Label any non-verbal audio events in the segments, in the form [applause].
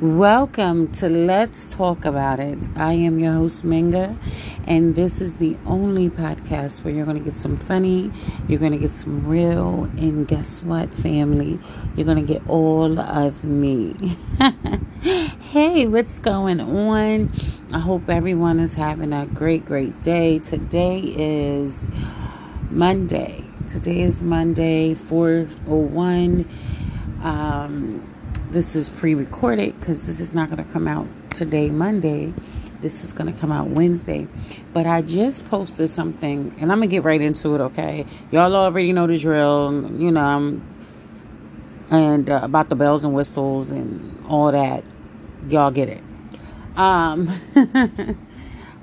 Welcome to Let's Talk About It. I am your host, Minga, and this is the only podcast where you're going to get some funny, you're going to get some real, and guess what, family? You're going to get all of me. [laughs] hey, what's going on? I hope everyone is having a great, great day. Today is Monday. Today is Monday, 401. Um, this is pre-recorded because this is not going to come out today monday. This is going to come out wednesday. But i just posted something and i'm going to get right into it okay? Y'all already know the drill you know I'm, and uh, about the bells and whistles and all that. Y'all get it. Um [laughs]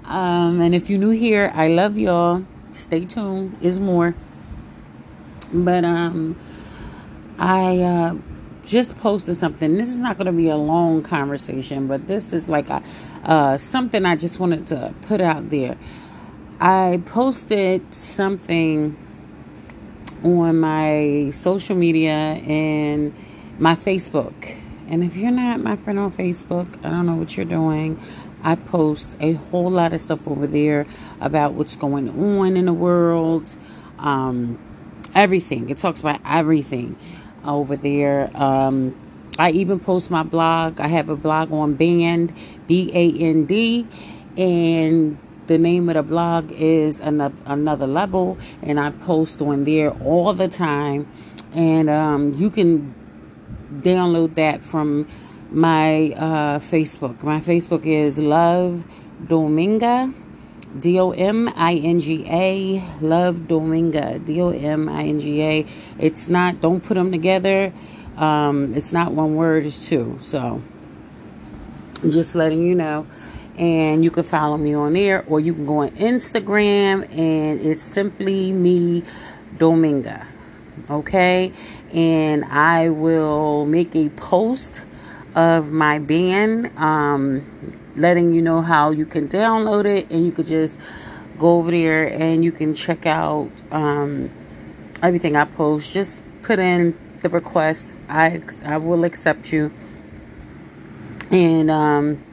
um and if you're new here i love y'all. Stay tuned. Is more. But um i uh just posted something. This is not going to be a long conversation, but this is like a, uh, something I just wanted to put out there. I posted something on my social media and my Facebook. And if you're not my friend on Facebook, I don't know what you're doing. I post a whole lot of stuff over there about what's going on in the world, um, everything. It talks about everything over there. Um, I even post my blog. I have a blog on Band, B A N D, and the name of the blog is another, another level, and I post on there all the time. And um, you can download that from my uh, Facebook. My Facebook is Love Dominga D O M I N G A, Love Dominga, D O M I N G A. It's not, don't put them together. Um, it's not one word, it's two. So, just letting you know. And you can follow me on there, or you can go on Instagram, and it's simply me, Dominga. Okay? And I will make a post of my band. Um, letting you know how you can download it and you could just go over there and you can check out um, everything I post. Just put in the request. I I will accept you. And um,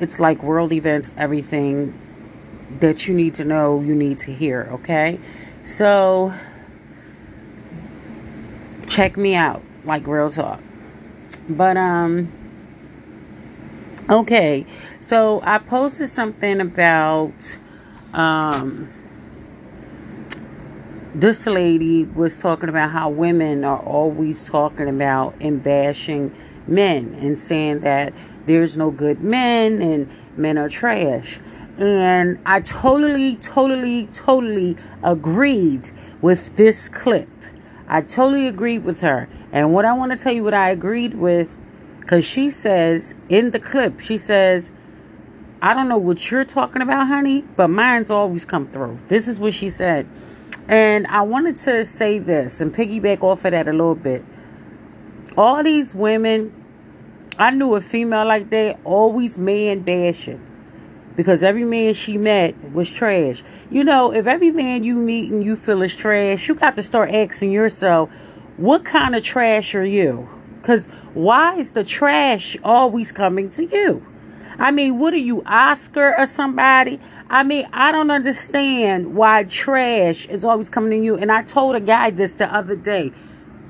it's like world events, everything that you need to know, you need to hear, okay? So check me out, like real talk. But um Okay, so I posted something about um, this lady was talking about how women are always talking about and bashing men and saying that there's no good men and men are trash. And I totally, totally, totally agreed with this clip. I totally agreed with her. And what I want to tell you what I agreed with because she says in the clip, she says, I don't know what you're talking about, honey, but mine's always come through. This is what she said. And I wanted to say this and piggyback off of that a little bit. All these women, I knew a female like that, always man bashing. Because every man she met was trash. You know, if every man you meet and you feel is trash, you got to start asking yourself, what kind of trash are you? Because why is the trash always coming to you? I mean, what are you, Oscar or somebody? I mean, I don't understand why trash is always coming to you. And I told a guy this the other day.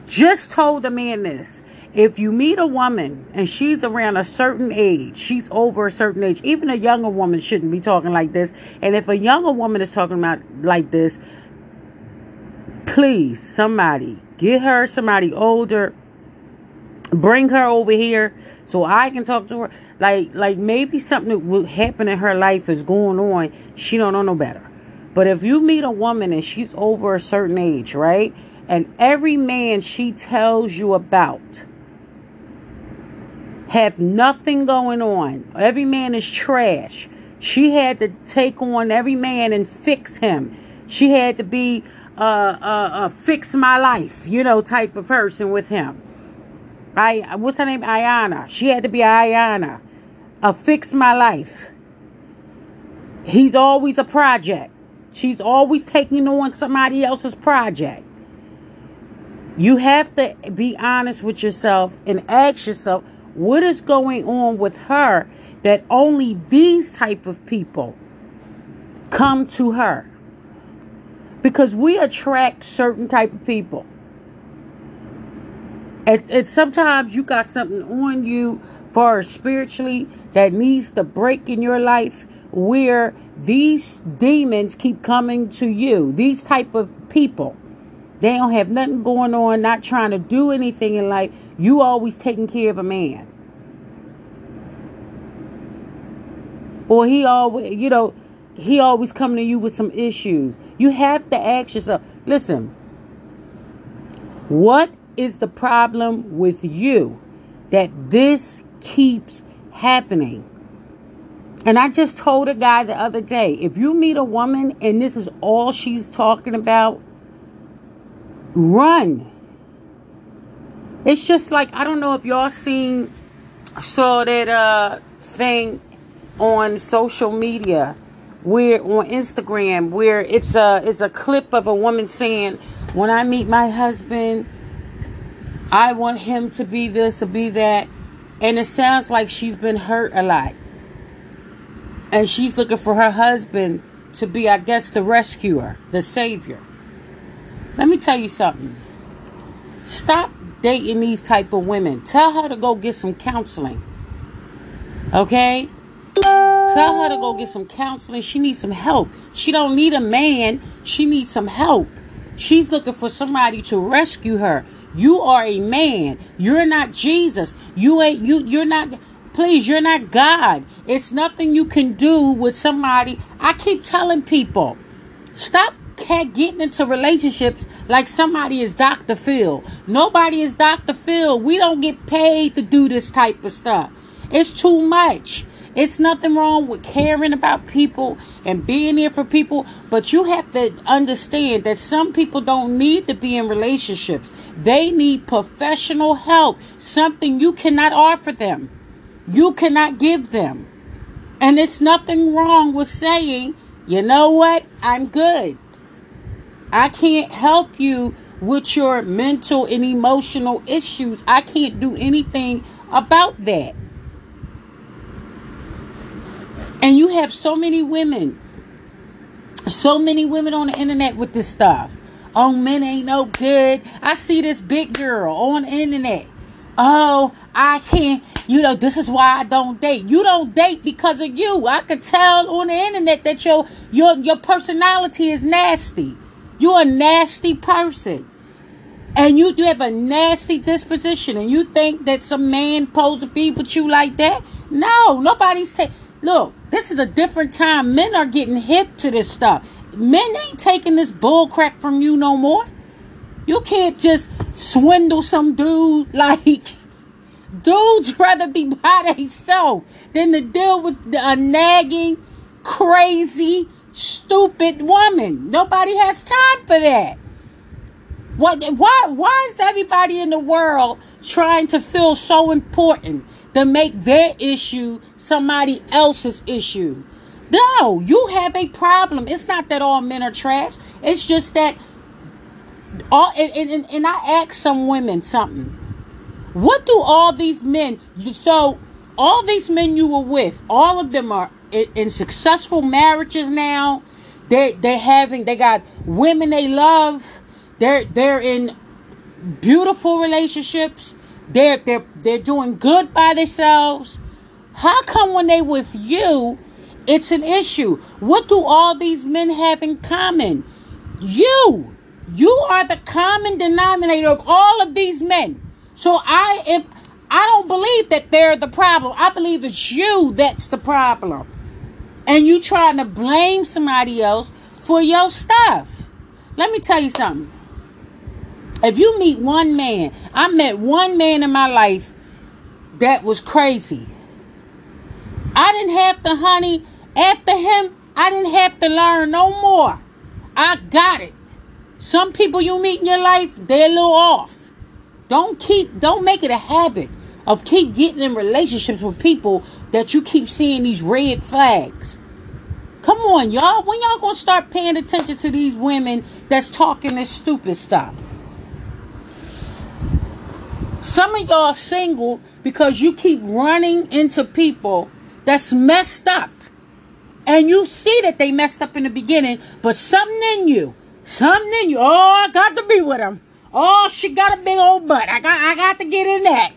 Just told a man this. If you meet a woman and she's around a certain age, she's over a certain age, even a younger woman shouldn't be talking like this. And if a younger woman is talking about like this, please, somebody, get her somebody older bring her over here so I can talk to her. Like like maybe something that will happen in her life is going on. She don't know no better. But if you meet a woman and she's over a certain age, right? And every man she tells you about have nothing going on. Every man is trash. She had to take on every man and fix him. She had to be uh, uh, uh, fix my life, you know, type of person with him. I what's her name? Iyanla. She had to be Iyanla. A fix my life. He's always a project. She's always taking on somebody else's project. You have to be honest with yourself and ask yourself, what is going on with her that only these type of people come to her because we attract certain type of people and, and sometimes you got something on you for spiritually that needs to break in your life where these demons keep coming to you. These type of people. They don't have nothing going on not trying to do anything in life. You always taking care of a man. Or he always you know he always coming to you with some issues. You have to ask yourself listen what is the problem with you that this keeps happening and I just told a guy the other day if you meet a woman and this is all she's talking about, run. It's just like, I don't know if y'all seen, saw that uh, thing on social media where on Instagram where it's a it's a clip of a woman saying when I meet my husband I want him to be this or be that and it sounds like she's been hurt a lot and she's looking for her husband to be, I guess, the rescuer, the savior. Let me tell you something. Stop dating these type of women. Tell her to go get some counseling. Okay? Tell her to go get some counseling. She needs some help. She don't need a man. She needs some help. She's looking for somebody to rescue her. You are a man. You're not Jesus. You ain't you you're not Please, you're not God. It's nothing you can do with somebody. I keep telling people, stop getting into relationships like somebody is Dr. Phil. Nobody is Dr. Phil. We don't get paid to do this type of stuff. It's too much. It's nothing wrong with caring about people and being there for people, but you have to understand that some people don't need to be in relationships. They need professional help, something you cannot offer them you cannot give them. And it's nothing wrong with saying, you know what, I'm good. I can't help you with your mental and emotional issues. I can't do anything about that. And you have so many women, so many women on the internet with this stuff. Oh, men ain't no good. I see this big girl on the internet. Oh, I can't, you know, this is why I don't date. You don't date because of you. I could tell on the internet that your your your personality is nasty. You're a nasty person. And you, you have a nasty disposition and you think that some man supposed to be with you like that? No, nobody say look, this is a different time. Men are getting hip to this stuff. Men ain't taking this bull crap from you no more. You can't just swindle some dude [laughs] like dudes rather be by themselves than to deal with a nagging, crazy, stupid woman. Nobody has time for that. What why why is everybody in the world trying to feel so important to make their issue somebody else's issue? No, you have a problem. It's not that all men are trash. It's just that all and, and, and I asked some women something. What do all these men so all these men you were with, all of them are in, in successful marriages now. They they having they got women they love. They're they're in beautiful relationships. They're they're they're doing good by themselves. How come when they with you, it's an issue? What do all these men have in common? You. You are the common denominator of all of these men. So I am I don't believe that they're the problem. I believe it's you that's the problem. And you trying to blame somebody else for your stuff. Let me tell you something. If you meet one man, I met one man in my life that was crazy. I didn't have to, honey. After him, I didn't have to learn no more. I got it. Some people you meet in your life, they're a little off. Don't keep don't make it a habit of keep getting in relationships with people that you keep seeing these red flags. Come on, y'all. When y'all gonna start paying attention to these women that's talking this stupid stuff? Some of y'all single because you keep running into people that's messed up. And you see that they messed up in the beginning, but something in you, something in you, oh, I got to be with him. Oh, she got a big old butt. I got I got to get in that.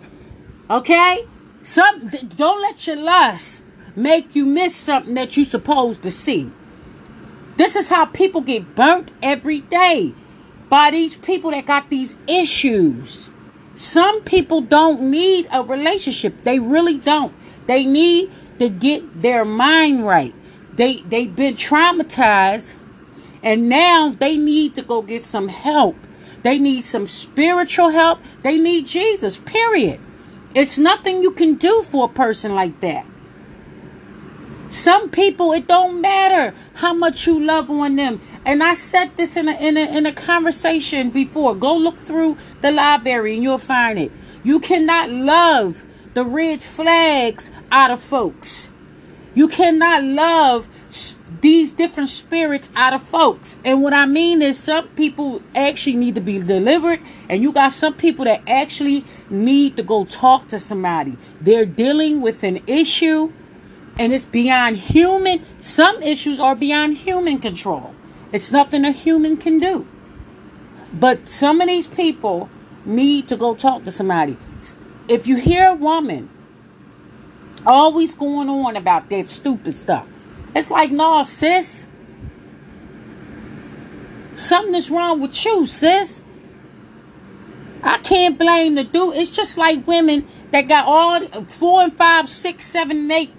Okay? Some don't let your lust make you miss something that you're supposed to see. This is how people get burnt every day by these people that got these issues. Some people don't need a relationship. They really don't. They need to get their mind right. They they've been traumatized and now they need to go get some help. They need some spiritual help. They need Jesus. Period. It's nothing you can do for a person like that. Some people, it don't matter how much you love on them. And I said this in a, in a, in a conversation before. Go look through the library and you'll find it. You cannot love the red flags out of folks. You cannot love these different spirits out of folks. And what I mean is, some people actually need to be delivered, and you got some people that actually need to go talk to somebody. They're dealing with an issue and it's beyond human. Some issues are beyond human control. It's nothing a human can do. But some of these people need to go talk to somebody. If you hear a woman always going on about that stupid stuff, it's like, no, sis. Something is wrong with you, sis. I can't blame the dude. It's just like women that got all four and five, six, seven, eight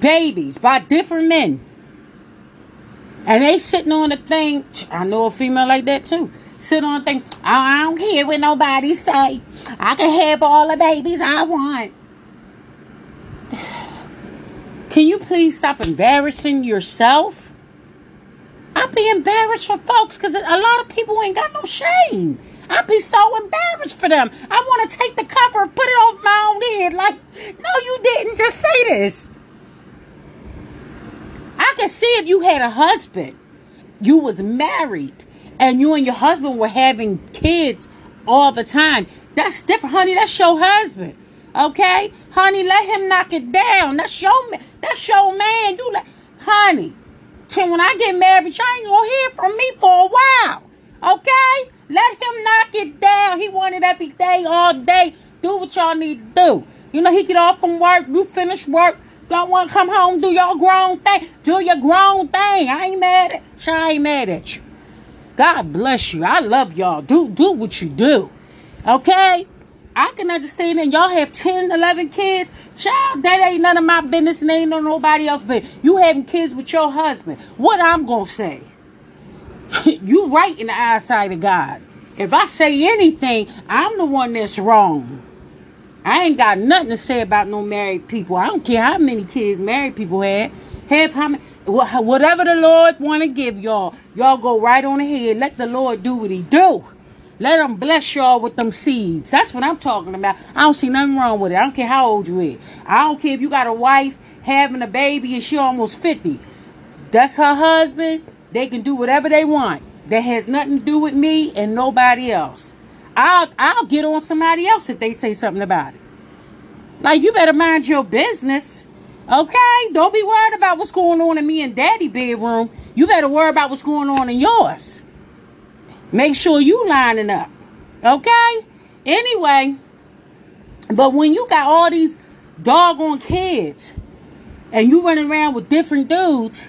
babies by different men. And they sitting on the thing. I know a female like that too. Sit on the thing. I don't care what nobody say. I can have all the babies I want. [sighs] Can you please stop embarrassing yourself? I be embarrassed for folks because a lot of people ain't got no shame. I be so embarrassed for them. I want to take the cover and put it over my own head. Like, no, you didn't just say this. Can see if you had a husband, you was married, and you and your husband were having kids all the time. That's different, honey. That's your husband. Okay, honey, let him knock it down. That's your that's your man. You let honey. Till when I get married, you ain't gonna hear from me for a while. Okay, let him knock it down. He wanted every day, all day. Do what y'all need to do. You know, he get off from work. You finish work. Y'all want to come home, do your grown thing. Do your grown thing. I ain't mad at you. I ain't mad at you. God bless you. I love y'all. Do do what you do. Okay? I can understand that y'all have 10, 11 kids. Child, that ain't none of my business and ain't no nobody else but you having kids with your husband. What I'm gonna say? [laughs] you right in the eyesight of God. If I say anything, I'm the one that's wrong. I ain't got nothing to say about no married people. I don't care how many kids married people had. Have how many, whatever the Lord want to give y'all, y'all go right on ahead. Let the Lord do what He do. Let him bless y'all with them seeds. That's what I'm talking about. I don't see nothing wrong with it. I don't care how old you is. I don't care if you got a wife having a baby and she almost 50. That's her husband. They can do whatever they want. That has nothing to do with me and nobody else. I'll I'll get on somebody else if they say something about it. Like you better mind your business. Okay? Don't be worried about what's going on in me and daddy bedroom. You better worry about what's going on in yours. Make sure you lining up. Okay? Anyway, but when you got all these doggone kids and you running around with different dudes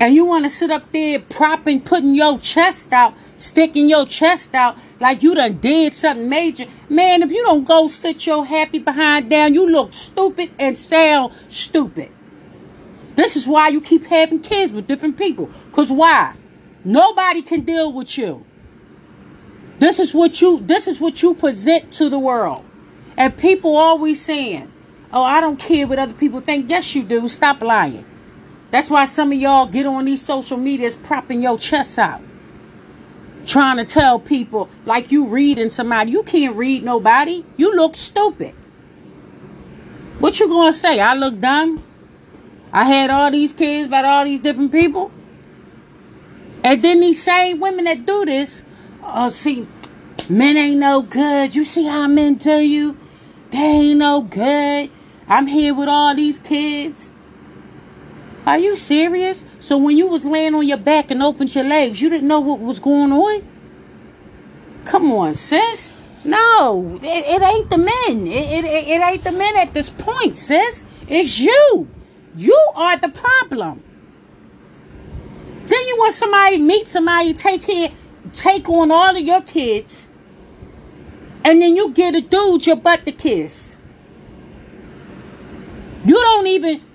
and you want to sit up there propping, putting your chest out sticking your chest out like you done did something major. Man, if you don't go sit your happy behind down, you look stupid and sound stupid. This is why you keep having kids with different people. Cause why? Nobody can deal with you. This is what you this is what you present to the world. And people always saying, Oh, I don't care what other people think. Yes, you do. Stop lying. That's why some of y'all get on these social medias propping your chest out trying to tell people like you reading somebody. You can't read nobody. You look stupid. What you gonna say? I look dumb? I had all these kids about all these different people. And then these same women that do this, uh, see, Men ain't no good. You see how men tell you? They ain't no good. I'm here with all these kids. Are you serious? So when you was laying on your back and opened your legs, you didn't know what was going on? Come on, sis. No, it, it ain't the men. It, it, it ain't the men at this point, sis. It's you. You are the problem. Then you want somebody meet somebody, take care, take on all of your kids, and then you get a dude your butt to kiss. You don't even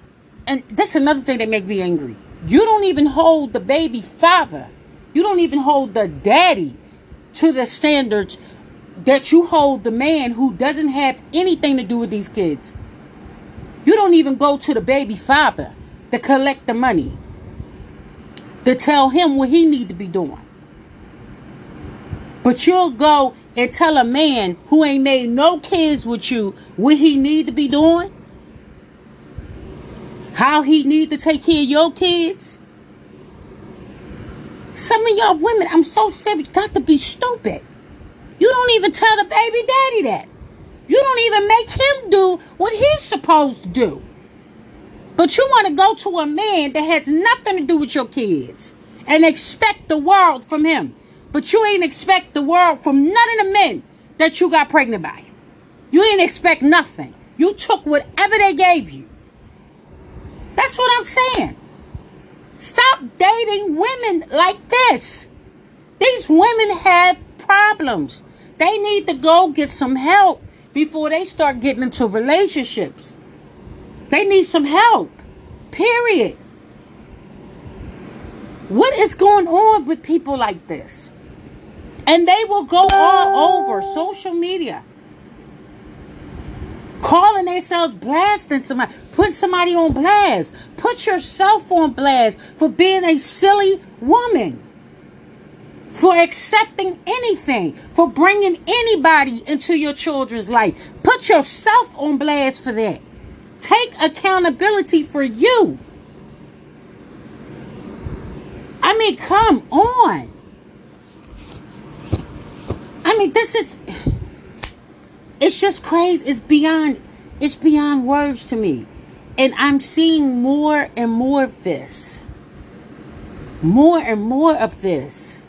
and that's another thing that make me angry. You don't even hold the baby father. You don't even hold the daddy to the standards that you hold the man who doesn't have anything to do with these kids. You don't even go to the baby father to collect the money. To tell him what he need to be doing. But you'll go and tell a man who ain't made no kids with you what he need to be doing how he need to take care of your kids. Some of y'all women, I'm so sick, got to be stupid. You don't even tell the baby daddy that. You don't even make him do what he's supposed to do. But you want to go to a man that has nothing to do with your kids and expect the world from him. But you ain't expect the world from none of the men that you got pregnant by. You ain't expect nothing. You took whatever they gave you. That's what I'm saying. Stop dating women like this. These women have problems. They need to go get some help before they start getting into relationships. They need some help. Period. What is going on with people like this? And they will go all over social media calling themselves blasting somebody, put somebody on blast, put yourself on blast for being a silly woman, for accepting anything, for bringing anybody into your children's life. Put yourself on blast for that. Take accountability for you. I mean, come on. I mean, this is it's just crazy. It's beyond it's beyond words to me. And I'm seeing more and more of this. More and more of this.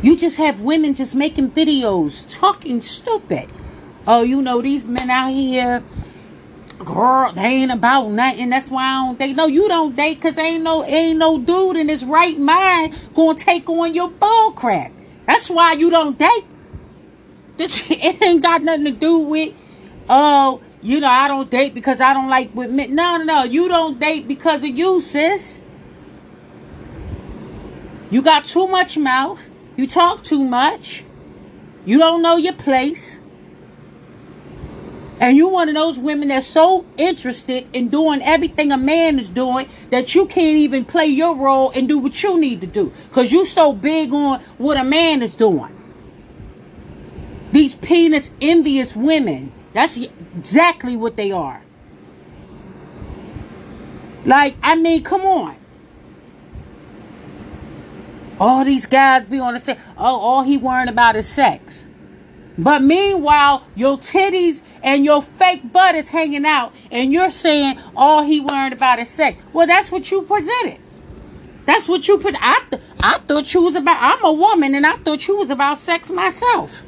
You just have women just making videos talking stupid. Oh, you know, these men out here, girl, they ain't about nothing. That's why I don't date. No, you don't date because ain't no ain't no dude in his right mind gonna take on your bull crap. That's why you don't date. This [laughs] it ain't got nothing to do with oh, you know, I don't date because I don't like with men. No, no, no. You don't date because of you, sis. You got too much mouth. You talk too much. You don't know your place. And you one of those women that's so interested in doing everything a man is doing that you can't even play your role and do what you need to do. Because you so big on what a man is doing. These penis envious women. That's exactly what they are. Like, I mean, come on. All these guys be on the set. Oh, all he worrying about is sex. But meanwhile, your titties and your fake butt is hanging out, and you're saying all he worried about is sex. Well, that's what you presented. That's what you put. I, th- I thought you was about. I'm a woman, and I thought you was about sex myself.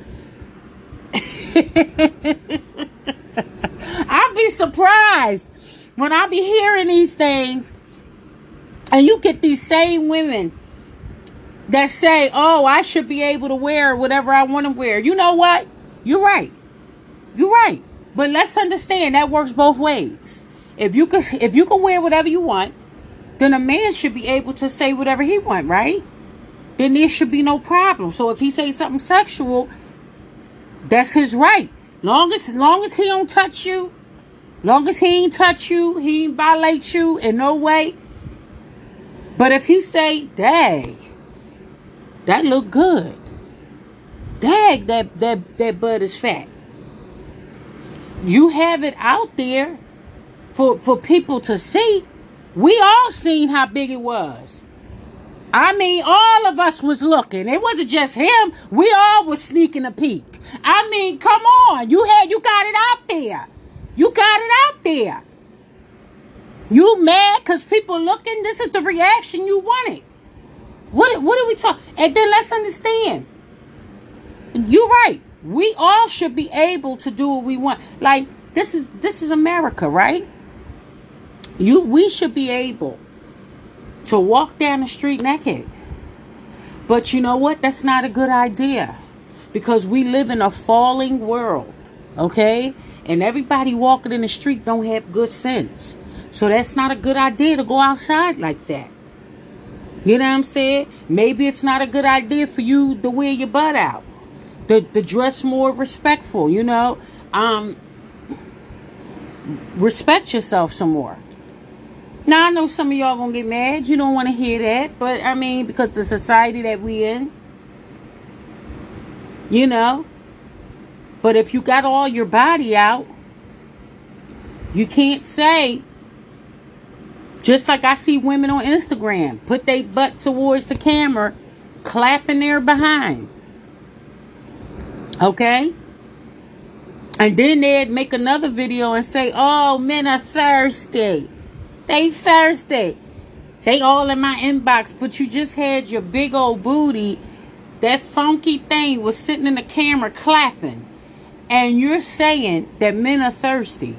[laughs] I'd be surprised when I be hearing these things and you get these same women that say, "Oh, I should be able to wear whatever I want to wear." You know what? You're right. You're right. But let's understand that works both ways. If you could if you can wear whatever you want, then a man should be able to say whatever he want, right? Then there should be no problem. So if he says something sexual, that's his right. Long as long as he don't touch you, long as he ain't touch you, he ain't violate you in no way. But if he say, "Dang, that look good," "Dang, that that that butt is fat," you have it out there for for people to see. We all seen how big it was. I mean, all of us was looking. It wasn't just him. We all was sneaking a peek. I mean, come on. You had you got it out there. You got it out there. You mad because people looking? This is the reaction you wanted. What what are we talking? And then let's understand. You're right. We all should be able to do what we want. Like this is this is America, right? You we should be able to walk down the street naked. But you know what? That's not a good idea because we live in a falling world, okay? And everybody walking in the street don't have good sense. So that's not a good idea to go outside like that. You know what I'm saying? Maybe it's not a good idea for you to wear your butt out. To, to dress more respectful, you know? Um respect yourself some more. Now I know some of y'all gonna get mad. You don't want to hear that, but I mean, because the society that we in, you know. But if you got all your body out, you can't say. Just like I see women on Instagram put their butt towards the camera, clapping their behind. Okay? And then they'd make another video and say, oh, men are thirsty. They thirsty. They all in my inbox, but you just had your big old booty. That funky thing was sitting in the camera clapping. And you're saying that men are thirsty.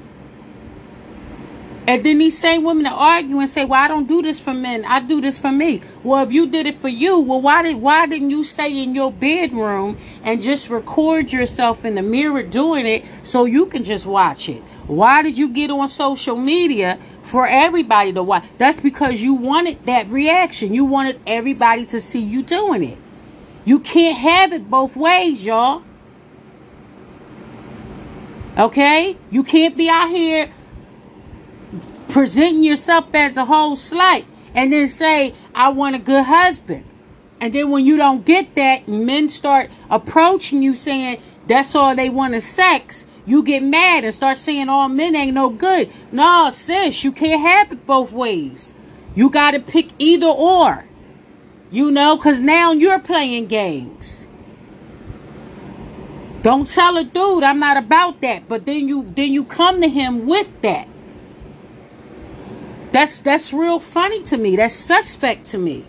And then these same women that argue and say, "Well, I don't do this for men. I do this for me." Well, if you did it for you, well, why did why didn't you stay in your bedroom and just record yourself in the mirror doing it so you can just watch it? Why did you get on social media for everybody to watch. That's because you wanted that reaction. You wanted everybody to see you doing it. You can't have it both ways, y'all. Okay? You can't be out here presenting yourself as a whole slut and then say, I want a good husband. And then when you don't get that, men start approaching you saying that's all they want is sex you get mad and start saying all men ain't no good. No, sis, you can't have it both ways. You got to pick either or. You know, because now you're playing games. Don't tell a dude I'm not about that, but then you then you come to him with that. That's that's real funny to me. That's suspect to me.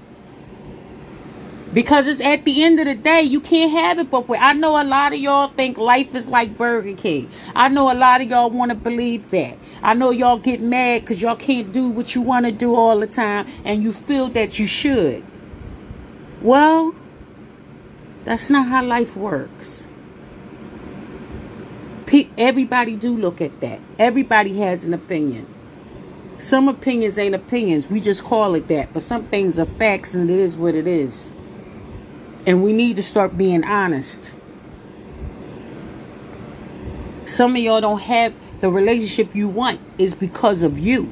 Because it's at the end of the day, you can't have it both ways. I know a lot of y'all think life is like Burger King. I know a lot of y'all want to believe that. I know y'all get mad because y'all can't do what you want to do all the time and you feel that you should. Well, that's not how life works. Everybody do look at that. Everybody has an opinion. Some opinions ain't opinions. We just call it that. But some things are facts and it is what it is. And we need to start being honest. Some of y'all don't have the relationship you want is because of you.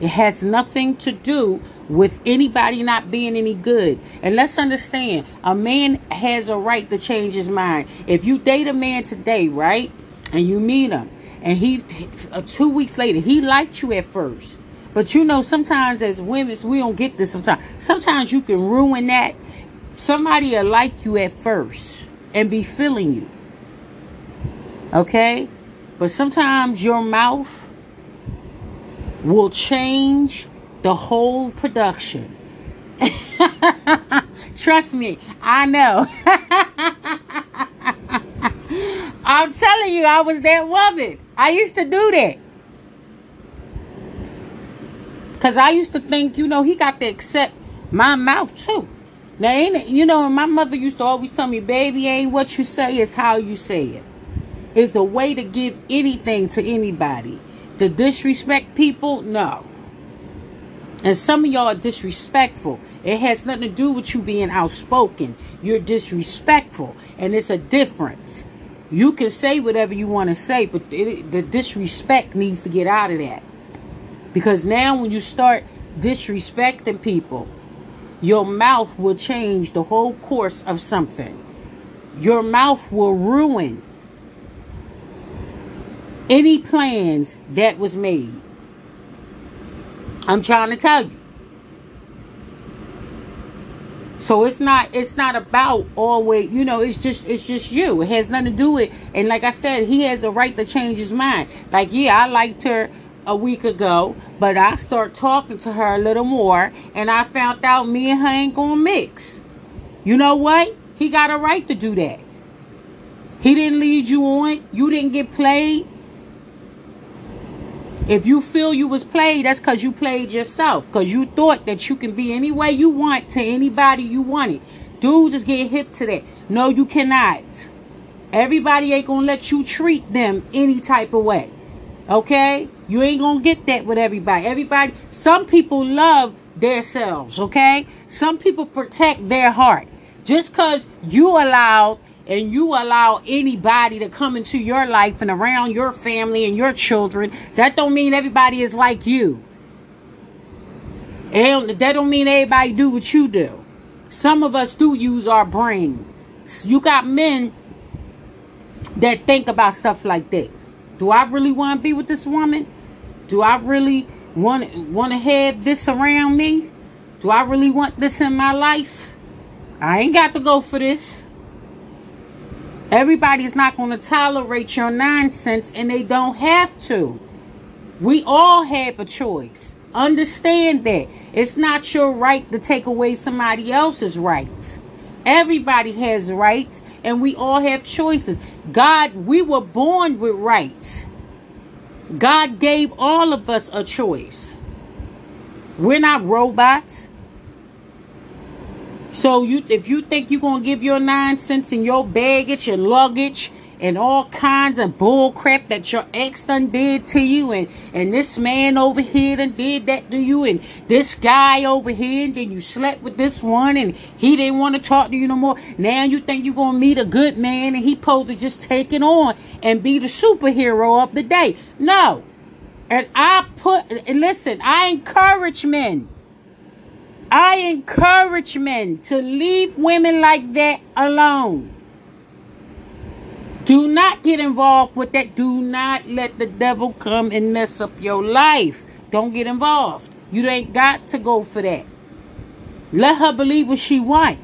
It has nothing to do with anybody not being any good. And let's understand, a man has a right to change his mind. If you date a man today, right, and you meet him, and he uh, two weeks later he liked you at first, but you know sometimes as women we don't get this. Sometimes, sometimes you can ruin that somebody will like you at first and be feeling you. Okay? But sometimes your mouth will change the whole production. [laughs] Trust me, I know. [laughs] I'm telling you, I was that woman. I used to do that. Because I used to think, you know, he got to accept my mouth too. Now, ain't it, you know, my mother used to always tell me, baby, ain't what you say, it's how you say it. It's a way to give anything to anybody. To disrespect people, no. And some of y'all are disrespectful. It has nothing to do with you being outspoken. You're disrespectful, and it's a difference. You can say whatever you want to say, but it, the disrespect needs to get out of that. Because now, when you start disrespecting people, your mouth will change the whole course of something. Your mouth will ruin any plans that was made. I'm trying to tell you. So it's not it's not about always you know it's just it's just you. It has nothing to do with and like I said, he has a right to change his mind. Like yeah, I liked her a week ago, but I start talking to her a little more and I found out me and her ain't gonna mix. You know what? He got a right to do that. He didn't lead you on. You didn't get played. If you feel you was played, that's because you played yourself. Because you thought that you can be any way you want to anybody you wanted. Dudes just get hip to that. No, you cannot. Everybody ain't going to let you treat them any type of way. Okay? You ain't going to get that with everybody. Everybody, some people love themselves. Okay? Some people protect their heart. Just because you allowed and you allow anybody to come into your life and around your family and your children, that don't mean everybody is like you. And that don't mean everybody do what you do. Some of us do use our brain. You got men that think about stuff like that. Do I really want to be with this woman? Do I really want want to have this around me? Do I really want this in my life? I ain't got to go for this. Everybody's not going to tolerate your nonsense and they don't have to. We all have a choice. Understand that. It's not your right to take away somebody else's rights. Everybody has rights and we all have choices. God, we were born with rights. God gave all of us a choice. We're not robots. So you, if you think you're gonna give your nonsense and your baggage and luggage and all kinds of bull crap that your ex done did to you, and and this man over here done did that to you, and this guy over here, and then you slept with this one, and he didn't want to talk to you no more. Now you think you're gonna meet a good man, and he supposed to just take it on and be the superhero of the day. No, and I put and listen, I encourage men I encourage men to leave women like that alone. Do not get involved with that. Do not let the devil come and mess up your life. Don't get involved. You ain't got to go for that. Let her believe what she want.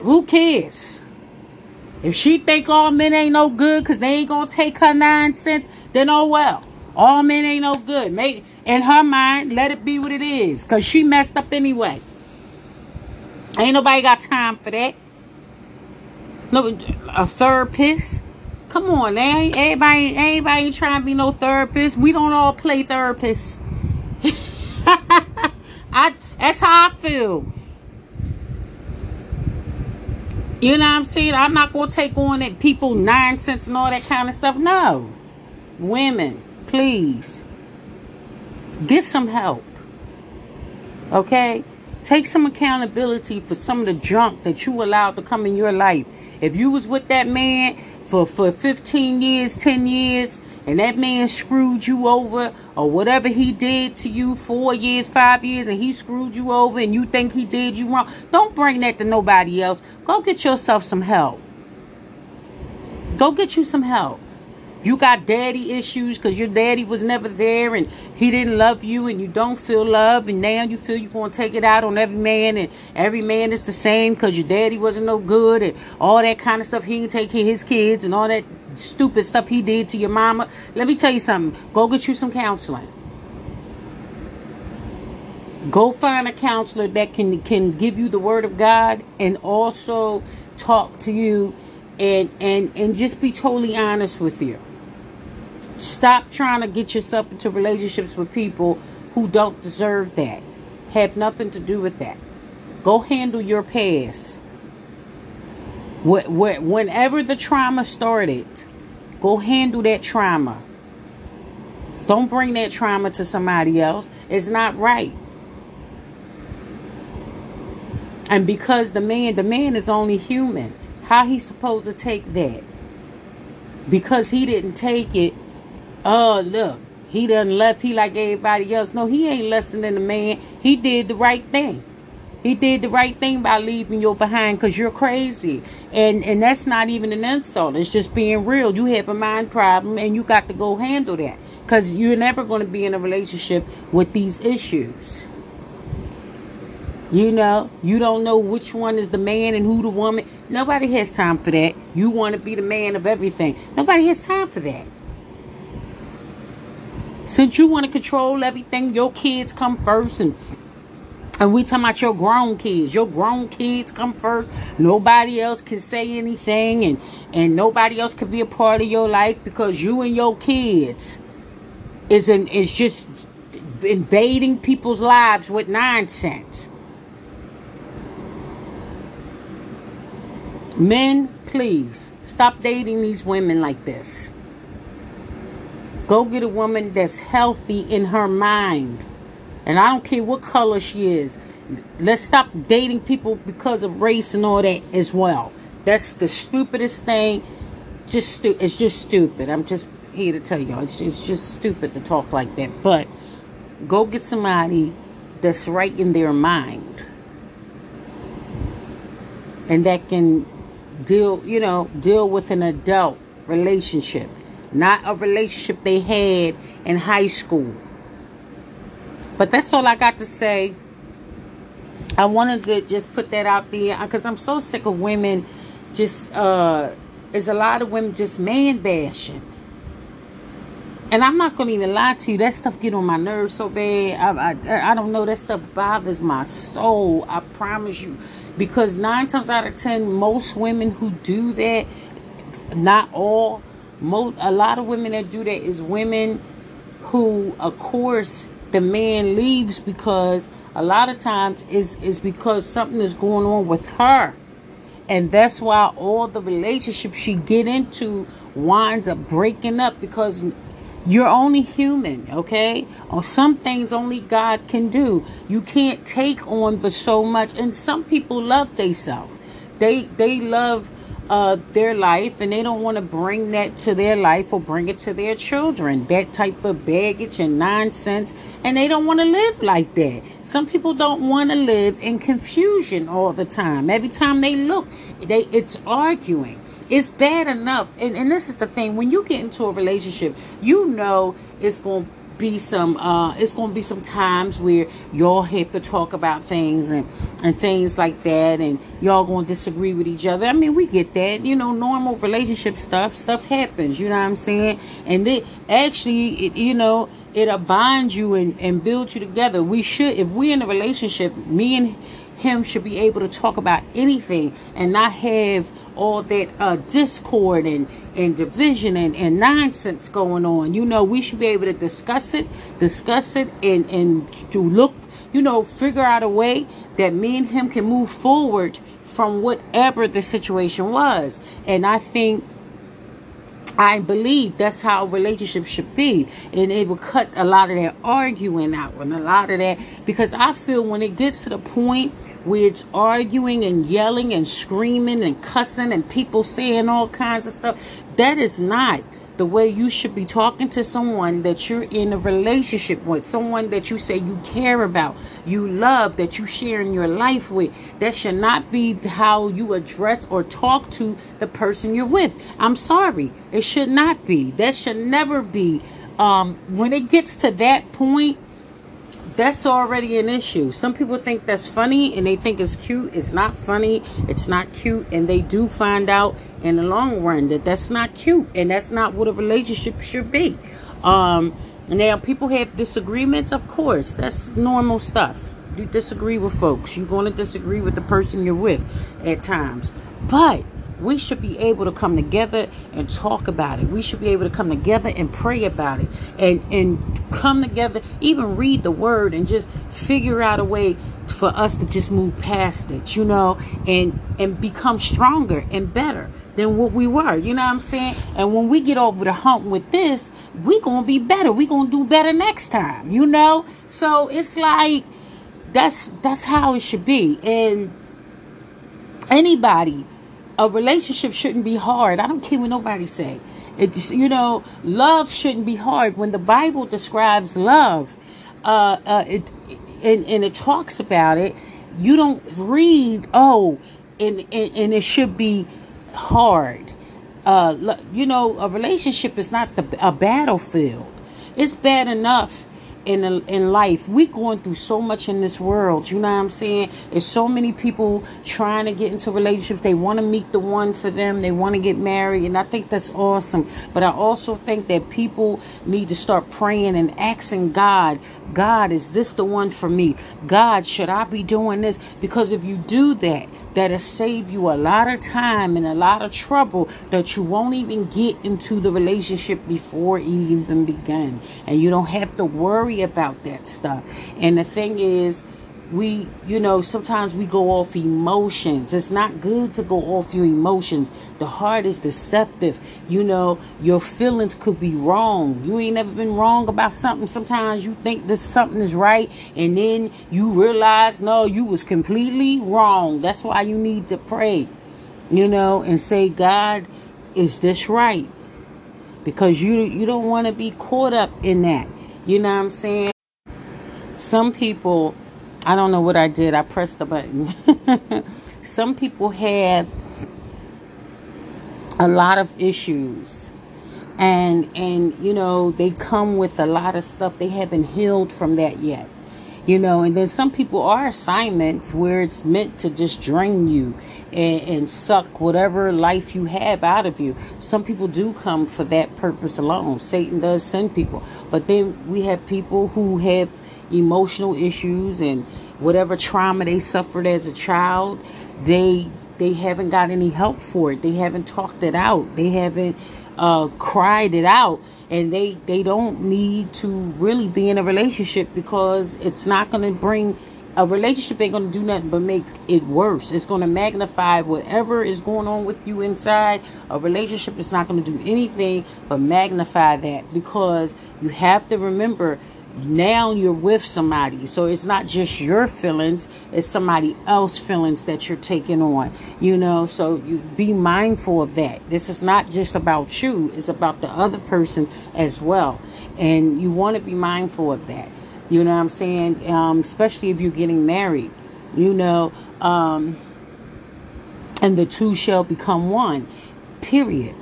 Who cares? If she think all men ain't no good because they ain't gonna take her nonsense, then oh well. All men ain't no good. Maybe in her mind, let it be what it is. Because she messed up anyway. Ain't nobody got time for that. No, a therapist. Come on, now. Everybody, everybody ain't trying to be no therapist. We don't all play therapists. [laughs] I that's how I feel. You know what I'm saying? I'm not gonna take on that people nonsense and all that kind of stuff. No. Women, please. Get some help. Okay? Take some accountability for some of the junk that you allowed to come in your life. If you was with that man for, for 15 years, 10 years, and that man screwed you over or whatever he did to you four years, five years, and he screwed you over and you think he did you wrong, don't bring that to nobody else. Go get yourself some help. Go get you some help you got daddy issues because your daddy was never there and he didn't love you and you don't feel love and now you feel you're going to take it out on every man and every man is the same because your daddy wasn't no good and all that kind of stuff. He didn't take care of his kids and all that stupid stuff he did to your mama. Let me tell you something. Go get you some counseling. Go find a counselor that can can give you the word of god and also talk to you and and and just be totally honest with you Stop trying to get yourself into relationships with people who don't deserve that. Have nothing to do with that. Go handle your past. Whenever the trauma started, go handle that trauma. Don't bring that trauma to somebody else. It's not right. And because the man, the man is only human. How he supposed to take that? Because he didn't take it oh look, he done left, he like everybody else. No, he ain't less than the man. He did the right thing. He did the right thing by leaving you behind because you're crazy. And and that's not even an insult. It's just being real. You have a mind problem and you got to go handle that. Because you're never going to be in a relationship with these issues. You know, you don't know which one is the man and who the woman. Nobody has time for that. You want to be the man of everything. Nobody has time for that. Since you want to control everything, your kids come first and and we talking about your grown kids. Your grown kids come first. Nobody else can say anything and and nobody else can be a part of your life because you and your kids is in is just invading people's lives with nonsense. Men, please stop dating these women like this. Go get a woman that's healthy in her mind. And I don't care what color she is. Let's stop dating people because of race and all that as well. That's the stupidest thing. Just stu- it's just stupid. I'm just here to tell y'all. It's, it's just stupid to talk like that. But go get somebody that's right in their mind. And that can deal, you know, deal with an adult relationship, not a relationship they had in high school. But that's all I got to say. I wanted to just put that out there because I'm so sick of women just uh there's a lot of women just man bashing. And I'm not gonna even lie to you. That stuff get on my nerves so bad. I, I I don't know. That stuff bothers my soul. I promise you because nine times out of ten most women who do that not all a lot of women that do that is women who of course the man leaves because a lot of times is is because something is going on with her and that's why all the relationships she get into winds up breaking up because you're only human, okay? Or some things only God can do. You can't take on but so much. And some people love themselves. They they love uh, their life and they don't want to bring that to their life or bring it to their children. That type of baggage and nonsense and they don't want to live like that. Some people don't want to live in confusion all the time. Every time they look they it's arguing. It's bad enough. And, and this is the thing when you get into a relationship, you know it's going to be some uh it's to be some times where y'all have to talk about things and and things like that and y'all to disagree with each other. I mean we get that you know normal relationship stuff stuff happens you know what i'm saying? And it actually it, you know it'll bind you and and build you together. We should if we're in a relationship me and him should be able to talk about anything and not have all that uh, discord and, and division and, and nonsense going on. You know, we should be able to discuss it, discuss it, and, and to look, you know, figure out a way that me and him can move forward from whatever the situation was. And I think I believe that's how relationships should be. And it will cut a lot of that arguing out and a lot of that because I feel when it gets to the point where it's arguing and yelling and screaming and cussing and people saying all kinds of stuff. That is not the way you should be talking to someone that you're in a relationship with, someone that you say you care about, you love, that you sharing your life with. That should not be how you address or talk to the person you're with. I'm sorry. It should not be. That should never be. Um, when it gets to that point, that's already an issue. Some people think that's funny and they think it's cute. It's not funny. It's not cute. And they do find out in the long run that that's not cute and that's not what a relationship should be. Um, now, people have disagreements, of course. That's normal stuff. You disagree with folks. You're going to disagree with the person you're with at times. But we should be able to come together and talk about it. We should be able to come together and pray about it and and come together, even read the word and just figure out a way for us to just move past it, you know, and and become stronger and better than what we were. You know what I'm saying? And when we get over the hump with this, we gonna be better. We gonna do better next time, you know? So it's like that's that's how it should be. And anybody a relationship shouldn't be hard. I don't care what nobody say. It, you know, love shouldn't be hard. When the Bible describes love, uh, uh, it, and, and it talks about it, you don't read, oh, and, and, and it should be hard. Uh, you know, a relationship is not the, a battlefield. It's bad enough in in life. We going through so much in this world. You know what I'm saying? It's so many people trying to get into relationships. They want to meet the one for them. They want to get married, and I think that's awesome. But I also think that people need to start praying and asking God, God, is this the one for me? God, should I be doing this? Because if you do that, that'll save you a lot of time and a lot of trouble that you won't even get into the relationship before it even begun. And you don't have to worry about that stuff. And the thing is, we you know sometimes we go off emotions. It's not good to go off your emotions. The heart is deceptive. You know your feelings could be wrong. You ain't never been wrong about something. Sometimes you think this something is right and then you realize no you was completely wrong. That's why you need to pray you know and say god is this right? Because you you don't want to be caught up in that. You know what i'm saying? Some people I don't know what I did. I pressed the button. [laughs] Some people have a lot of issues. And and you know they come with a lot of stuff. They haven't healed from that yet you know. And then some people are assignments where it's meant to just drain you and, and suck whatever life you have out of you. Some people do come for that purpose alone. Satan does send people. But then we have people who have emotional issues and whatever trauma they suffered as a child, they they haven't got any help for it. They haven't talked it out. They haven't uh, cried it out, and they they don't need to really be in a relationship because it's not going to bring a relationship ain't going to do nothing but make it worse. It's going to magnify whatever is going on with you inside. A relationship is not going to do anything but magnify that because you have to remember now you're with somebody. So it's not just your feelings it's somebody else feelings that you're taking on you know? So you be mindful of that. This is not just about you it's about the other person as well. And you want to be mindful of that you know what i'm saying? Um, especially if you're getting married you know? Um, and the two shall become one period.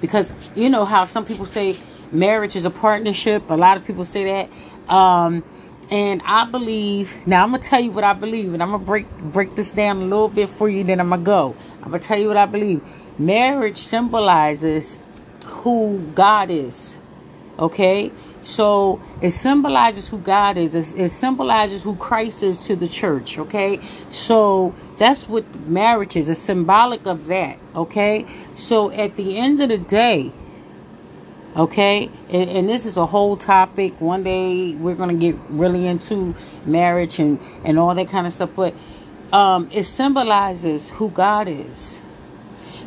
Because you know how some people say marriage is a partnership. A lot of people say that. Um, and I believe now I'm gonna tell you what I believe, and I'm gonna break break this down a little bit for you. Then I'm gonna go. I'm gonna tell you what I believe. Marriage symbolizes who God is. Okay, so it symbolizes who God is. It, it symbolizes who Christ is to the church. Okay, so that's what marriage is. A symbolic of that. Okay, so at the end of the day, okay? And, and, this is a whole topic. One day we're to get really into marriage and and all that kind of stuff but um it symbolizes who god is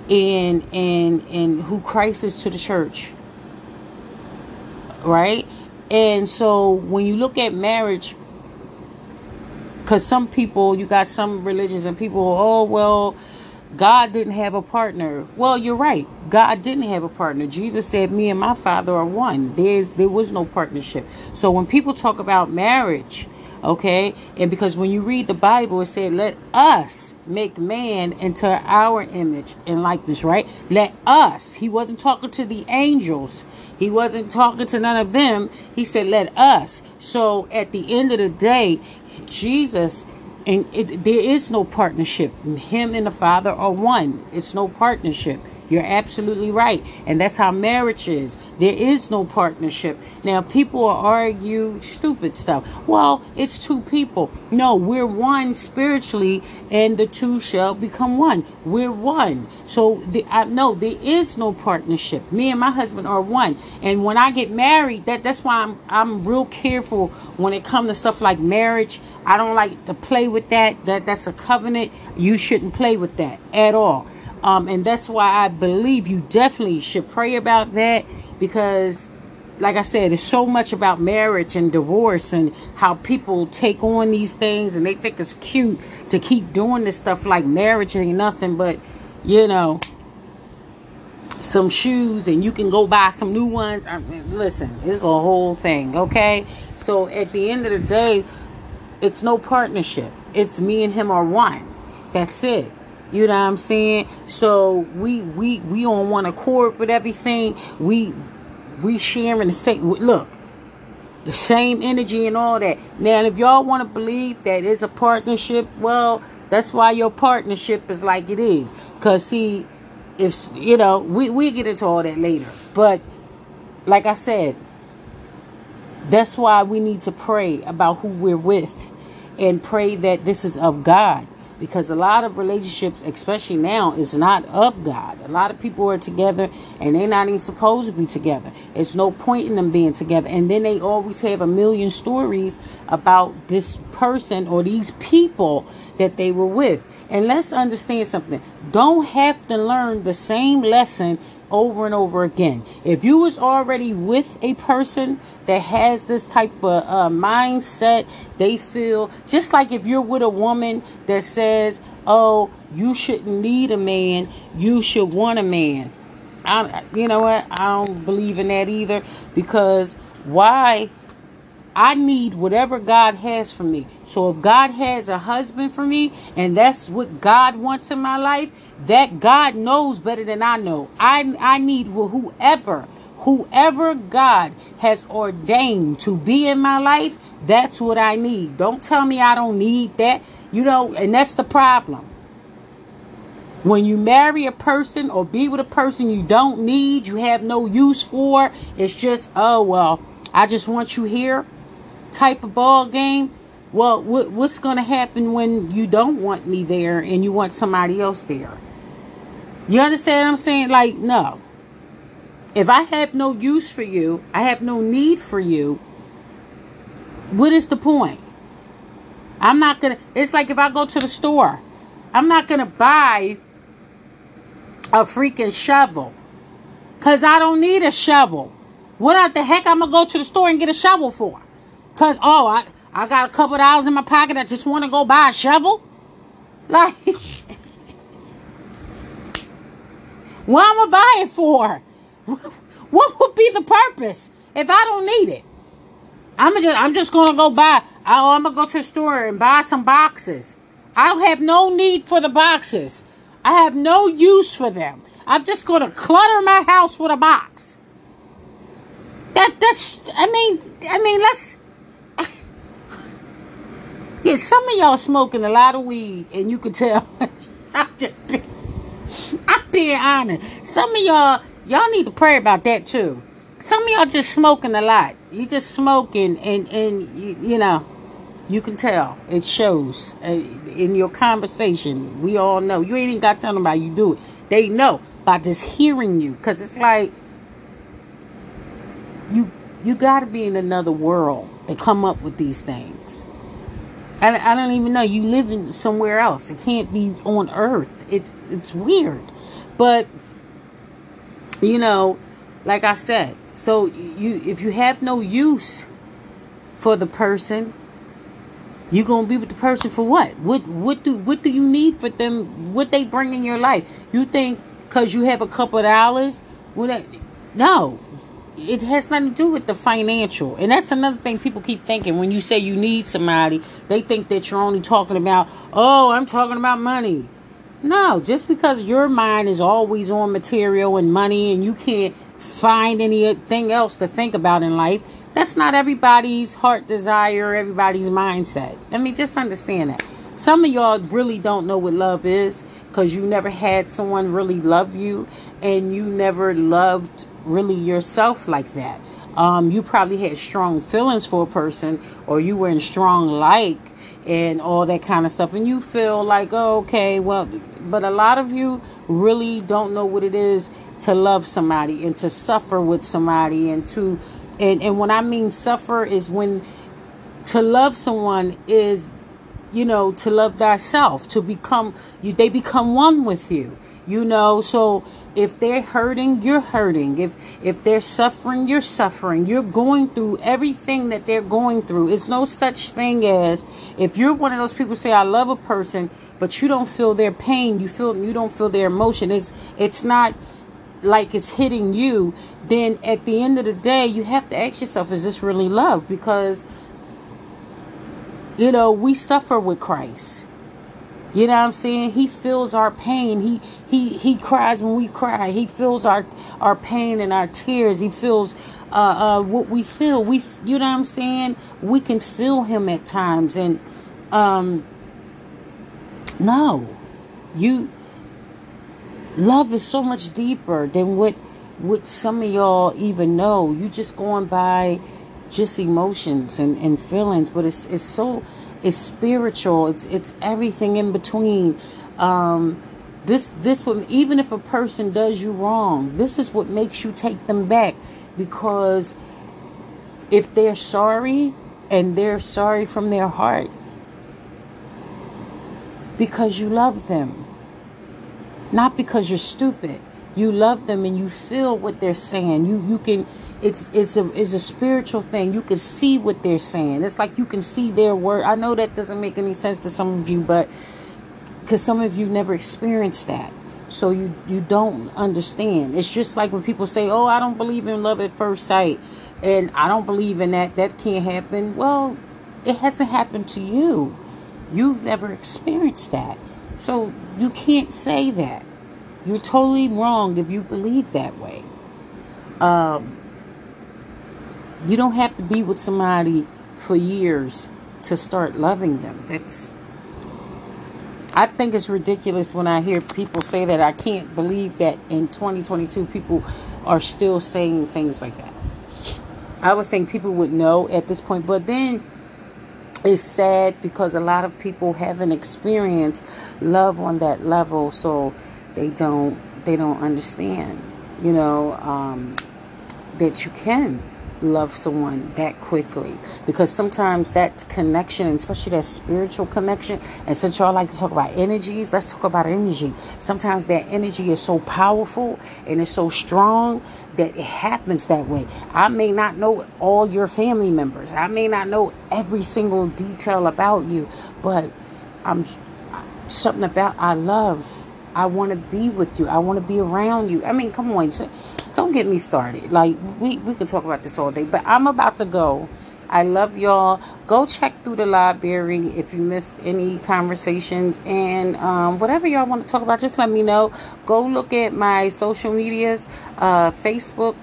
and and and who christ is to the church right? And so when you look at marriage because some people you got some religions and people oh well God didn't have a partner. Well, you're right. God didn't have a partner. Jesus said, "Me and my Father are one." There's there was no partnership. So when people talk about marriage, okay, and because when you read the Bible, it said, "Let us make man into our image and likeness." Right? Let us. He wasn't talking to the angels. He wasn't talking to none of them. He said, "Let us." So at the end of the day, Jesus and it, there is no partnership. Him and the Father are one. It's no partnership. You're absolutely right. And that's how marriage is. There is no partnership. Now, people argue stupid stuff. Well, it's two people. No, we're one spiritually, and the two shall become one. We're one. So, the, I, no, there is no partnership. Me and my husband are one. And when I get married, that that's why I'm I'm real careful when it comes to stuff like marriage. I don't like to play with that. That that's a covenant. You shouldn't play with that at all. Um, and that's why I believe you definitely should pray about that because, like I said, it's so much about marriage and divorce and how people take on these things and they think it's cute to keep doing this stuff like marriage ain't nothing but, you know, some shoes and you can go buy some new ones. I mean, listen, it's a whole thing, okay? So at the end of the day, it's no partnership. It's me and him are one. That's it. You know what I'm saying? So we we we on one accord with everything. We we sharing the same. Look, the same energy and all that. Now, if y'all want to believe that it's a partnership, well, that's why your partnership is like it is. Cause see, if you know, we we get into all that later. But like I said, that's why we need to pray about who we're with and pray that this is of God because a lot of relationships, especially now, is not of God. A lot of people are together and they're not even supposed to be together. It's no point in them being together. And then they always have a million stories about this person or these people that they were with. And let's understand something. Don't have to learn the same lesson over and over again. If you was already with a person that has this type of uh, mindset, they feel just like if you're with a woman that says, "Oh, you shouldn't need a man, you should want a man." I, you know what? I don't believe in that either because why I need whatever God has for me. So if God has a husband for me and that's what God wants in my life, that God knows better than I know. I I need whoever whoever God has ordained to be in my life, that's what I need. Don't tell me I don't need that. You know, and that's the problem. When you marry a person or be with a person you don't need, you have no use for, it's just, oh, well, I just want you here type of ball game, well, what, what's going to happen when you don't want me there and you want somebody else there? You understand what I'm saying? Like, no. If I have no use for you, I have no need for you, what is the point? I'm not going to, it's like if I go to the store, I'm not going to buy a freaking shovel because I don't need a shovel. What the heck I'm going to go to the store and get a shovel for? Cause oh, I I got a couple dollars in my pocket. I just want to go buy a shovel. Like, [laughs] what am I buy it for? [laughs] What would be the purpose if I don't need it? I'm just I'm just gonna go buy. Oh, I'm gonna go to the store and buy some boxes. I don't have no need for the boxes. I have no use for them. I'm just gonna clutter my house with a box. That that's I mean I mean let's yeah, some of y'all smoking a lot of weed, and you can tell. [laughs] I'm being, honest. Some of y'all, y'all need to pray about that too. Some of y'all just smoking a lot. You just smoking, and and you, you know, you can tell. It shows uh, in your conversation. We all know. You ain't even got to tell them about you do it. They know by just hearing you, because it's like you you got to be in another world to come up with these things. I, I don't even know. You live in somewhere else. It can't be on Earth. It's it's weird, but you know, like I said, so you if you have no use for the person, you gonna be with the person for what? What what do what do you need for them? What they bring in your life? You think because you have a couple dollars? What? No, it has nothing to do with the financial. And that's another thing people keep thinking. When you say you need somebody, they think that you're only talking about, oh, I'm talking about money. No, just because your mind is always on material and money and you can't find anything else to think about in life, that's not everybody's heart desire, everybody's mindset. Let me just understand that. Some of y'all really don't know what love is because you never had someone really love you and you never loved really yourself like that. Um, you probably had strong feelings for a person, or you were in strong like and all that kind of stuff, and you feel like, oh, okay, well, but a lot of you really don't know what it is to love somebody and to suffer with somebody, and to, and and when I mean suffer is when to love someone is you know to love thyself to become you they become one with you you know so if they're hurting you're hurting. If if they're suffering you're suffering. You're going through everything that they're going through. It's no such thing as if you're one of those people say i love a person but you don't feel their pain you feel you don't feel their emotion. It's it's not like it's hitting you. Then at the end of the day you have to ask yourself is this really love? Because you know we suffer with christ You know what I'm saying? He feels our pain. He he he cries when we cry. He feels our our pain and our tears. He feels uh, uh, what we feel. We you know what I'm saying? We can feel him at times and um no. You love is so much deeper than what what some of y'all even know. You just going by just emotions and, and feelings, but it's it's so it's spiritual. It's it's everything in between. Um, this this would even if a person does you wrong, this is what makes you take them back because if they're sorry and they're sorry from their heart because you love them, not because you're stupid. You love them and you feel what they're saying. You you can it's it's a it's a spiritual thing. You can see what they're saying. It's like you can see their word. I know that doesn't make any sense to some of you, but because some of you never experienced that, so you you don't understand. It's just like when people say, "Oh, I don't believe in love at first sight," and I don't believe in that. That can't happen. Well, it hasn't happened to you. You've never experienced that, so you can't say that. You're totally wrong if you believe that way. Um, you don't have to be with somebody for years to start loving them. That's I think it's ridiculous when I hear people say that. I can't believe that in 2022 people are still saying things like that. I would think people would know at this point, but then it's sad because a lot of people haven't experienced love on that level, so they don't they don't understand, you know, um, that you can love someone that quickly because sometimes that connection especially that spiritual connection and since y'all like to talk about energies let's talk about energy sometimes that energy is so powerful and it's so strong that it happens that way i may not know all your family members i may not know every single detail about you but i'm something about i love I want to be with you. I want to be around you. I mean, come on. Don't get me started. Like, we, we can talk about this all day, but I'm about to go. I love y'all. Go check through the library if you missed any conversations and um, whatever y'all want to talk about. Just let me know. Go look at my social medias, uh, Facebook,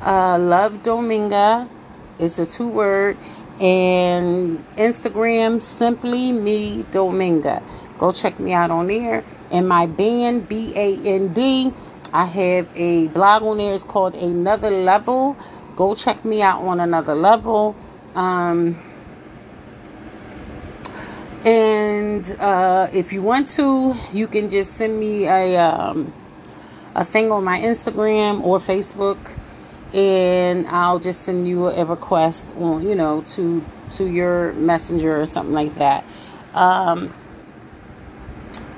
uh, Love Dominga. It's a two word, and Instagram, simply me Dominga. Go check me out on there. And my band, B A N D, I have a blog on there. It's called Another Level. Go check me out on Another Level. Um, and uh, if you want to, you can just send me a um, a thing on my Instagram or Facebook, and I'll just send you a request on you know to to your messenger or something like that. Um,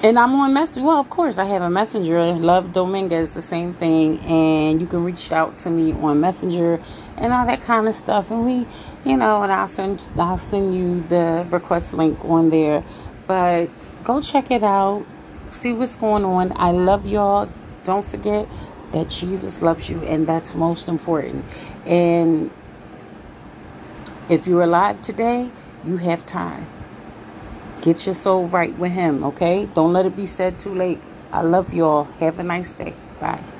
and I'm on Messenger. Well, of course, I have a Messenger. Love Dominga, the same thing. And you can reach out to me on Messenger and all that kind of stuff. And we, you know, and I'll send I'll send you the request link on there. But go check it out. See what's going on. I love y'all. Don't forget that Jesus loves you, and that's most important. And if you're alive today, you have time. Get your soul right with Him, okay? Don't let it be said too late. I love y'all. Have a nice day. Bye.